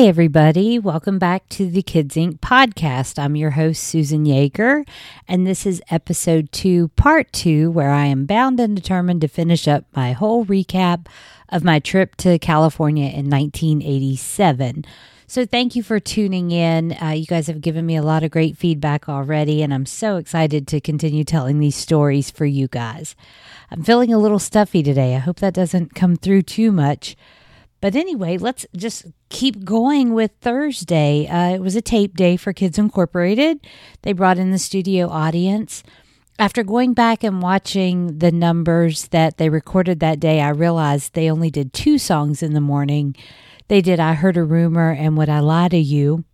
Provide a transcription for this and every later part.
Hi, everybody. Welcome back to the Kids Inc. podcast. I'm your host, Susan Yeager, and this is episode two, part two, where I am bound and determined to finish up my whole recap of my trip to California in 1987. So, thank you for tuning in. Uh, you guys have given me a lot of great feedback already, and I'm so excited to continue telling these stories for you guys. I'm feeling a little stuffy today. I hope that doesn't come through too much. But anyway, let's just keep going with Thursday. Uh, it was a tape day for Kids Incorporated. They brought in the studio audience. After going back and watching the numbers that they recorded that day, I realized they only did two songs in the morning. They did I Heard a Rumor and Would I Lie to You.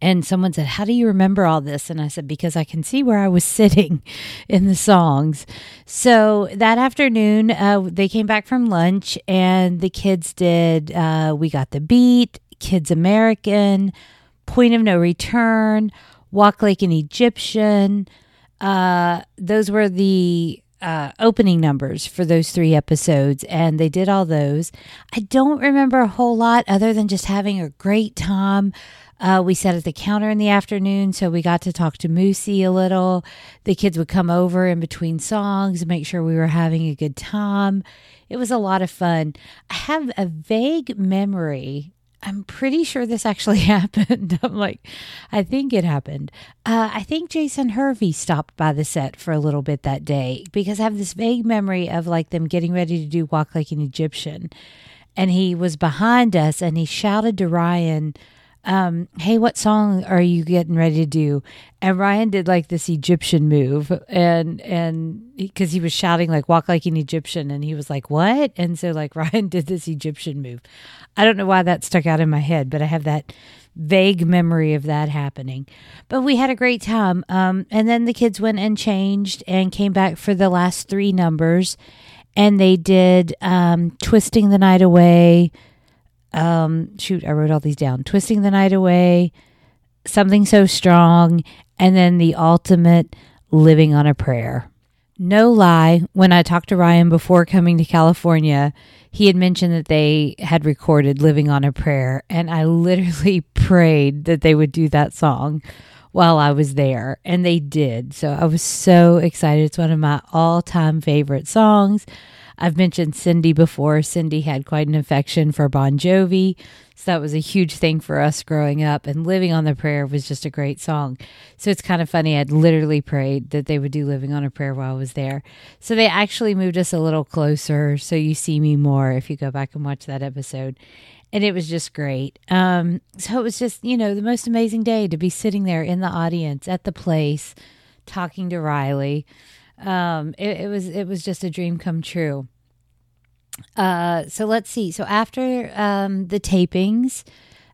And someone said, How do you remember all this? And I said, Because I can see where I was sitting in the songs. So that afternoon, uh, they came back from lunch and the kids did uh, We Got the Beat, Kids American, Point of No Return, Walk Like an Egyptian. Uh, those were the uh, opening numbers for those three episodes, and they did all those. I don't remember a whole lot other than just having a great time. Uh, we sat at the counter in the afternoon, so we got to talk to Moosey a little. The kids would come over in between songs, make sure we were having a good time. It was a lot of fun. I have a vague memory. I'm pretty sure this actually happened. I'm like, I think it happened. Uh, I think Jason Hervey stopped by the set for a little bit that day because I have this vague memory of like them getting ready to do Walk Like an Egyptian. And he was behind us and he shouted to Ryan, um, hey, what song are you getting ready to do? And Ryan did like this Egyptian move, and and because he was shouting like "walk like an Egyptian," and he was like, "What?" And so like Ryan did this Egyptian move. I don't know why that stuck out in my head, but I have that vague memory of that happening. But we had a great time. Um, and then the kids went and changed and came back for the last three numbers, and they did um, "Twisting the Night Away." Um, shoot, I wrote all these down. Twisting the Night Away, Something So Strong, and then the ultimate Living on a Prayer. No lie, when I talked to Ryan before coming to California, he had mentioned that they had recorded Living on a Prayer, and I literally prayed that they would do that song while I was there, and they did. So I was so excited. It's one of my all time favorite songs. I've mentioned Cindy before. Cindy had quite an affection for Bon Jovi. So that was a huge thing for us growing up. And Living on the Prayer was just a great song. So it's kind of funny. I'd literally prayed that they would do Living on a Prayer while I was there. So they actually moved us a little closer. So you see me more if you go back and watch that episode. And it was just great. Um, so it was just, you know, the most amazing day to be sitting there in the audience at the place talking to Riley um, it, it was it was just a dream come true. Uh, so let's see. So after um, the tapings,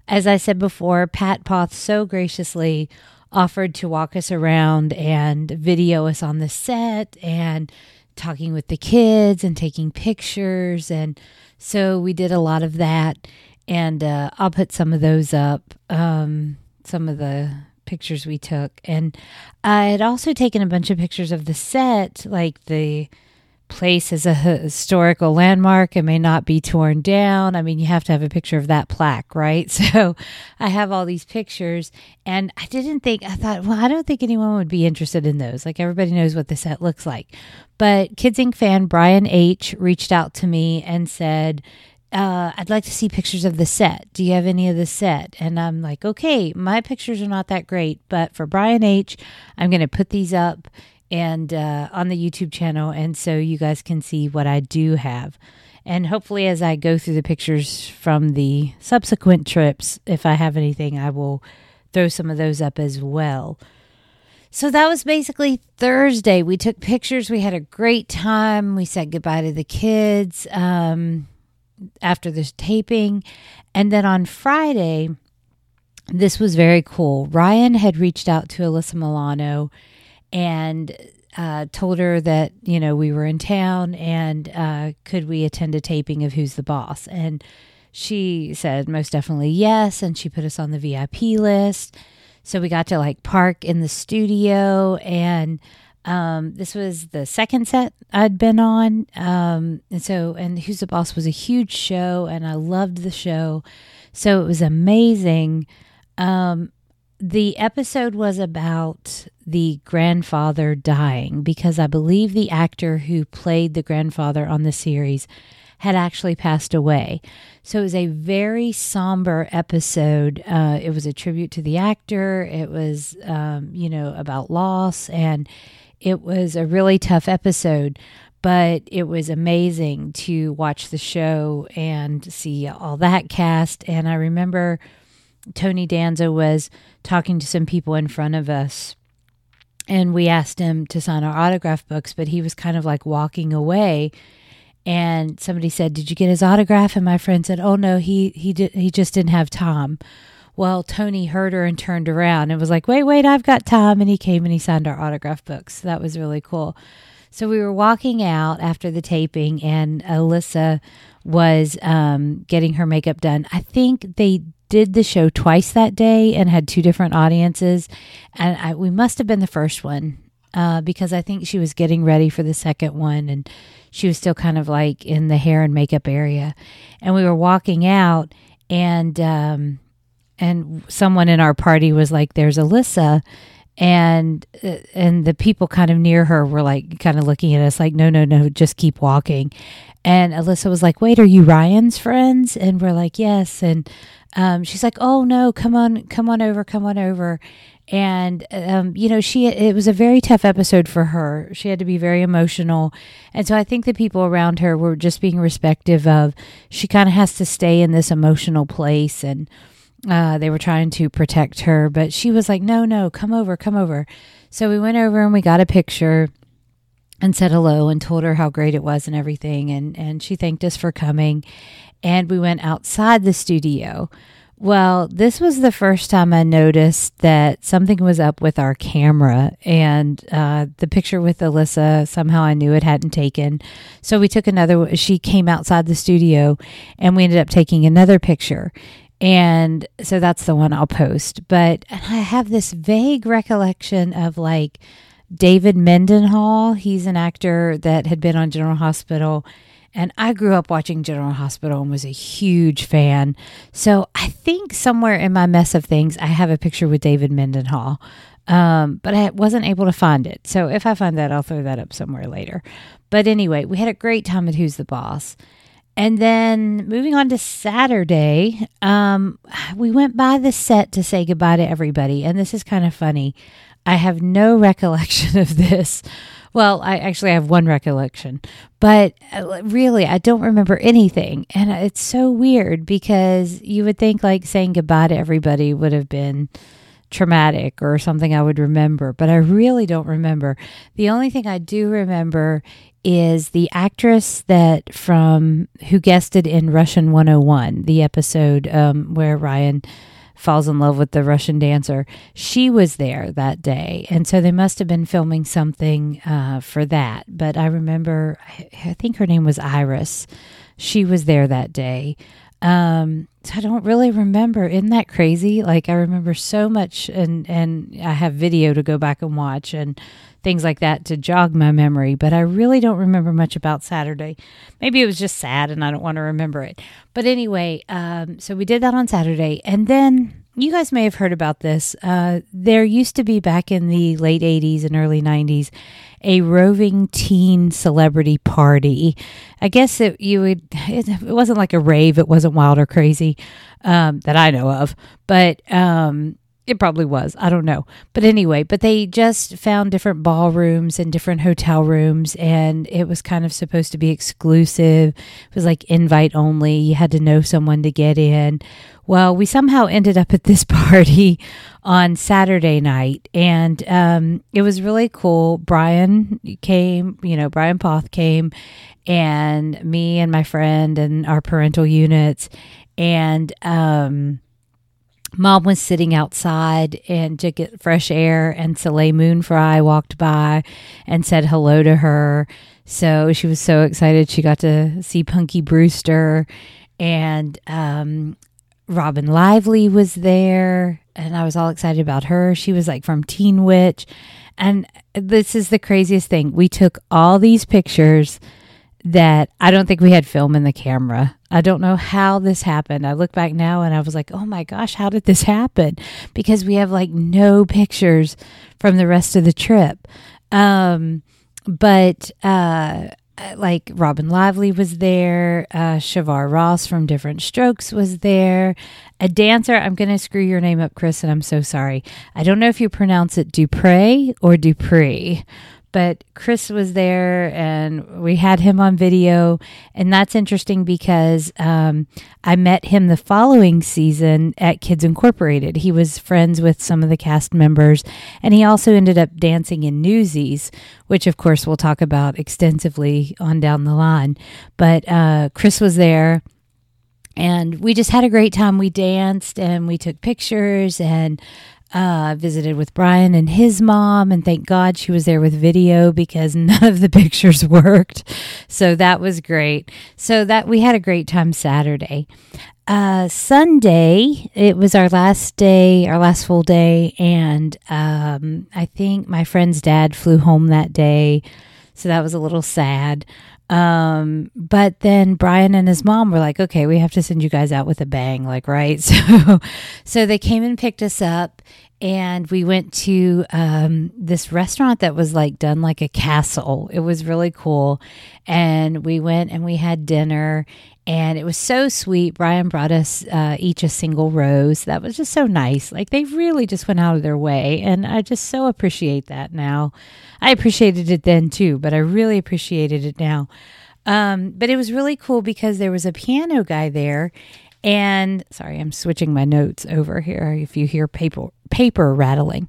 as I said before, Pat Poth so graciously offered to walk us around and video us on the set and talking with the kids and taking pictures. And so we did a lot of that. And uh, I'll put some of those up, um, some of the pictures we took. And I had also taken a bunch of pictures of the set, like the place as a historical landmark It may not be torn down. I mean, you have to have a picture of that plaque, right? So I have all these pictures and I didn't think, I thought, well, I don't think anyone would be interested in those. Like everybody knows what the set looks like. But Kids Inc. fan Brian H. reached out to me and said, uh, I'd like to see pictures of the set. Do you have any of the set? And I'm like, okay, my pictures are not that great, but for Brian H., I'm going to put these up and uh, on the YouTube channel, and so you guys can see what I do have. And hopefully, as I go through the pictures from the subsequent trips, if I have anything, I will throw some of those up as well. So that was basically Thursday. We took pictures. We had a great time. We said goodbye to the kids. Um, after this taping. And then on Friday, this was very cool. Ryan had reached out to Alyssa Milano and uh, told her that, you know, we were in town and uh, could we attend a taping of Who's the Boss? And she said most definitely yes. And she put us on the VIP list. So we got to like park in the studio and um, this was the second set I'd been on. Um, and so, and Who's the Boss was a huge show, and I loved the show. So it was amazing. Um, the episode was about the grandfather dying because I believe the actor who played the grandfather on the series had actually passed away. So it was a very somber episode. Uh, it was a tribute to the actor. It was, um, you know, about loss, and it was a really tough episode. But it was amazing to watch the show and see all that cast. And I remember Tony Danza was talking to some people in front of us and we asked him to sign our autograph books, but he was kind of like walking away and somebody said, "Did you get his autograph?" And my friend said, "Oh no, he he did he just didn't have time." Well, Tony heard her and turned around and was like, "Wait, wait, I've got time." And he came and he signed our autograph books. That was really cool. So we were walking out after the taping, and Alyssa was um, getting her makeup done. I think they did the show twice that day and had two different audiences, and I, we must have been the first one uh, because I think she was getting ready for the second one and she was still kind of like in the hair and makeup area. And we were walking out and um, and someone in our party was like, "There's Alyssa." And uh, and the people kind of near her were like kind of looking at us like no no no just keep walking. And Alyssa was like wait are you Ryan's friends? And we're like yes. And um, she's like oh no come on come on over come on over. And um, you know she it was a very tough episode for her. She had to be very emotional. And so i think the people around her were just being respective of she kind of has to stay in this emotional place and uh, they were trying to protect her but she was like no no come over come over so we went over and we got a picture and said hello and told her how great it was and everything and and she thanked us for coming and we went outside the studio well, this was the first time I noticed that something was up with our camera, and uh, the picture with Alyssa somehow I knew it hadn't taken. So we took another. She came outside the studio, and we ended up taking another picture. And so that's the one I'll post. But I have this vague recollection of like David Mendenhall. He's an actor that had been on General Hospital and I grew up watching General Hospital and was a huge fan. So I think somewhere in my mess of things, I have a picture with David Mendenhall. Um, but I wasn't able to find it. So if I find that, I'll throw that up somewhere later. But anyway, we had a great time at Who's the Boss. And then moving on to Saturday, um, we went by the set to say goodbye to everybody. And this is kind of funny. I have no recollection of this well, I actually have one recollection, but uh, really, I don't remember anything. And it's so weird because you would think like saying goodbye to everybody would have been traumatic or something I would remember, but I really don't remember. The only thing I do remember is the actress that from who guested in Russian 101, the episode um, where Ryan falls in love with the Russian dancer. She was there that day. And so they must have been filming something uh, for that. But I remember, I think her name was Iris. She was there that day. Um, I don't really remember. Isn't that crazy? Like I remember so much, and and I have video to go back and watch, and things like that to jog my memory, but I really don't remember much about Saturday. Maybe it was just sad and I don't want to remember it. But anyway, um, so we did that on Saturday. And then you guys may have heard about this. Uh, there used to be back in the late 80s and early 90s a roving teen celebrity party. I guess it, you would, it, it wasn't like a rave, it wasn't wild or crazy um, that I know of, but um, it probably was. I don't know. But anyway, but they just found different ballrooms and different hotel rooms, and it was kind of supposed to be exclusive. It was like invite only. You had to know someone to get in. Well, we somehow ended up at this party on Saturday night, and um, it was really cool. Brian came, you know, Brian Poth came, and me and my friend and our parental units, and, um, mom was sitting outside and to get fresh air and Soleil Moon Frye walked by and said hello to her. So she was so excited she got to see Punky Brewster and um, Robin Lively was there and I was all excited about her. She was like from Teen Witch. And this is the craziest thing. We took all these pictures that I don't think we had film in the camera. I don't know how this happened. I look back now and I was like, oh my gosh, how did this happen? Because we have like no pictures from the rest of the trip. Um, but uh, like Robin Lively was there, uh, Shavar Ross from Diff'rent Strokes was there, a dancer. I'm going to screw your name up, Chris, and I'm so sorry. I don't know if you pronounce it Dupre or Dupree, but Chris was there and we had him on video. And that's interesting because um, I met him the following season at Kids Incorporated. He was friends with some of the cast members and he also ended up dancing in Newsies, which of course we'll talk about extensively on down the line. But uh, Chris was there and we just had a great time. We danced and we took pictures and uh, visited with Brian and his mom, and thank God she was there with video because none of the pictures worked. So that was great. So that we had a great time Saturday. Uh, Sunday, it was our last day, our last full day, and um, I think my friend's dad flew home that day, so that was a little sad. Um, but then Brian and his mom were like, okay, we have to send you guys out with a bang, like, right? So, so they came and picked us up and we went to um, this restaurant that was like done like a castle. It was really cool. And we went and we had dinner, and it was so sweet. Brian brought us uh, each a single rose. That was just so nice. Like they really just went out of their way. And I just so appreciate that now. I appreciated it then too, but I really appreciated it now. Um, but it was really cool because there was a piano guy there and sorry, I'm switching my notes over here. If you hear paper paper rattling,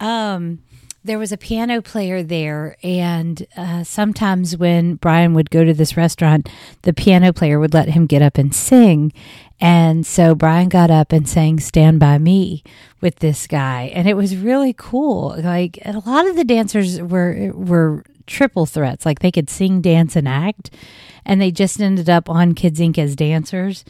um, there was a piano player there, and uh, sometimes when Brian would go to this restaurant, the piano player would let him get up and sing. And so Brian got up and sang Stand By Me with this guy. And it was really cool. Like a lot of the dancers were were triple threats. Like they could sing, dance, and act. And they just ended up on Kids Inc. as dancers.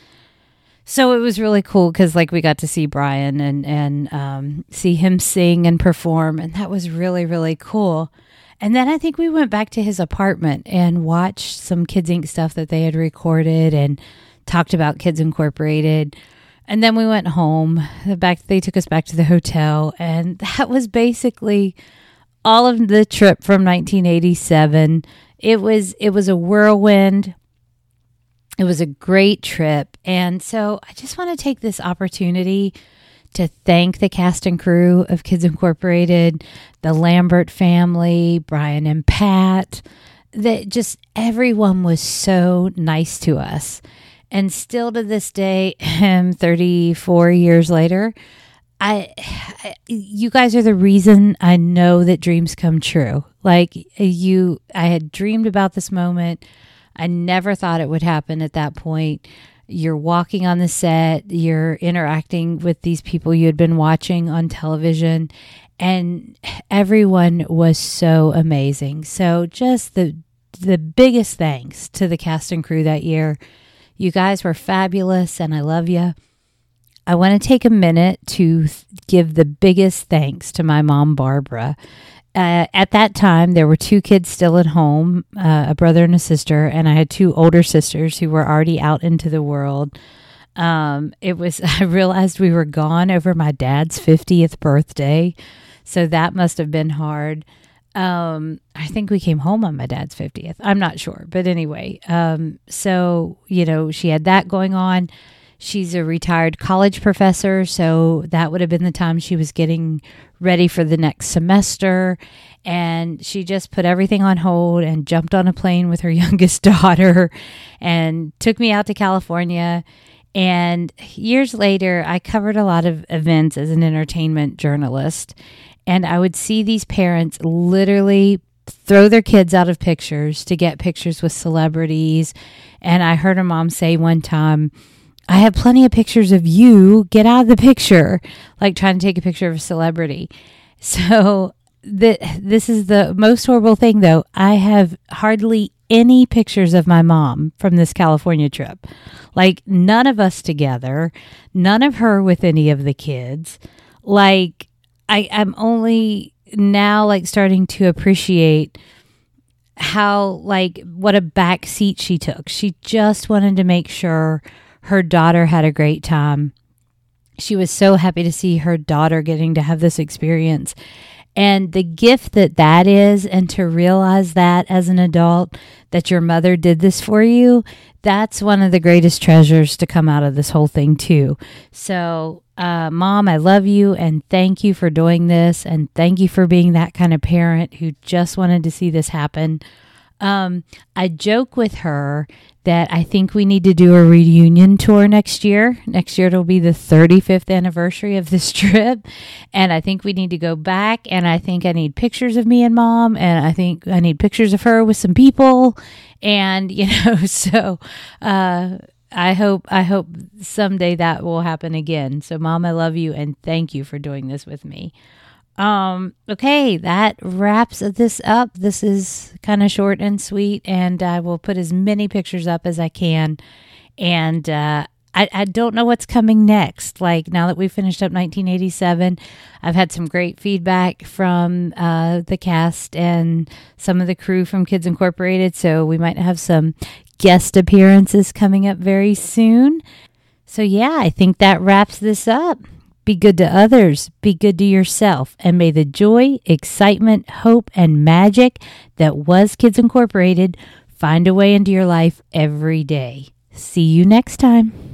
So it was really cool because like we got to see Brian and and um, see him sing and perform, and that was really really cool. And then I think we went back to his apartment and watched some Kids Inc. stuff that they had recorded and talked about Kids Incorporated. And then we went home. Back they took us back to the hotel, and that was basically all of the trip from 1987. It was it was a whirlwind. It was a great trip. And so I just want to take this opportunity to thank the cast and crew of Kids Incorporated, the Lambert family, Brian and Pat, that just everyone was so nice to us. And still to this day, 34 years later, I, I, you guys are the reason I know that dreams come true. Like you I had dreamed about this moment. I never thought it would happen at that point. You're walking on the set, you're interacting with these people you had been watching on television, and everyone was so amazing. So, just the the biggest thanks to the cast and crew that year. You guys were fabulous, and I love you. I want to take a minute to give the biggest thanks to my mom, Barbara uh, at that time, there were two kids still at home, uh, a brother and a sister, and I had two older sisters who were already out into the world. Um, it was, I realized we were gone over my dad's 50th birthday. So that must have been hard. Um, I think we came home on my dad's 50th. I'm not sure. But anyway, um, so, you know, she had that going on. She's a retired college professor, so that would have been the time she was getting ready for the next semester. And she just put everything on hold and jumped on a plane with her youngest daughter and took me out to California. And years later, I covered a lot of events as an entertainment journalist. And I would see these parents literally throw their kids out of pictures to get pictures with celebrities. And I heard a mom say one time, I have plenty of pictures of you. Get out of the picture. Like trying to take a picture of a celebrity. So the, this is the most horrible thing though. I have hardly any pictures of my mom from this California trip. Like none of us together, none of her with any of the kids. Like I I'm only now like starting to appreciate how like what a back seat she took. She just wanted to make sure her daughter had a great time. She was so happy to see her daughter getting to have this experience. And the gift that that is, and to realize that as an adult, that your mother did this for you, that's one of the greatest treasures to come out of this whole thing, too. So, uh, mom, I love you and thank you for doing this. And thank you for being that kind of parent who just wanted to see this happen. Um, I joke with her that I think we need to do a reunion tour next year. Next year it'll be the 35th anniversary of this trip. And I think we need to go back and I think I need pictures of me and mom and I think I need pictures of her with some people. And, you know, so, uh, I hope I hope someday that will happen again. So mom, I love you and thank you for doing this with me. Um, okay, that wraps this up. This is kind of short and sweet, and I will put as many pictures up as I can. And uh, I, I don't know what's coming next. Like now that we've finished up 1987, I've had some great feedback from uh, the cast and some of the crew from Kids Incorporated. So we might have some guest appearances coming up very soon. So, yeah, I think that wraps this up. Be good to others, be good to yourself, and may the joy, excitement, hope, and magic that was Kids Incorporated find a way into your life every day. See you next time.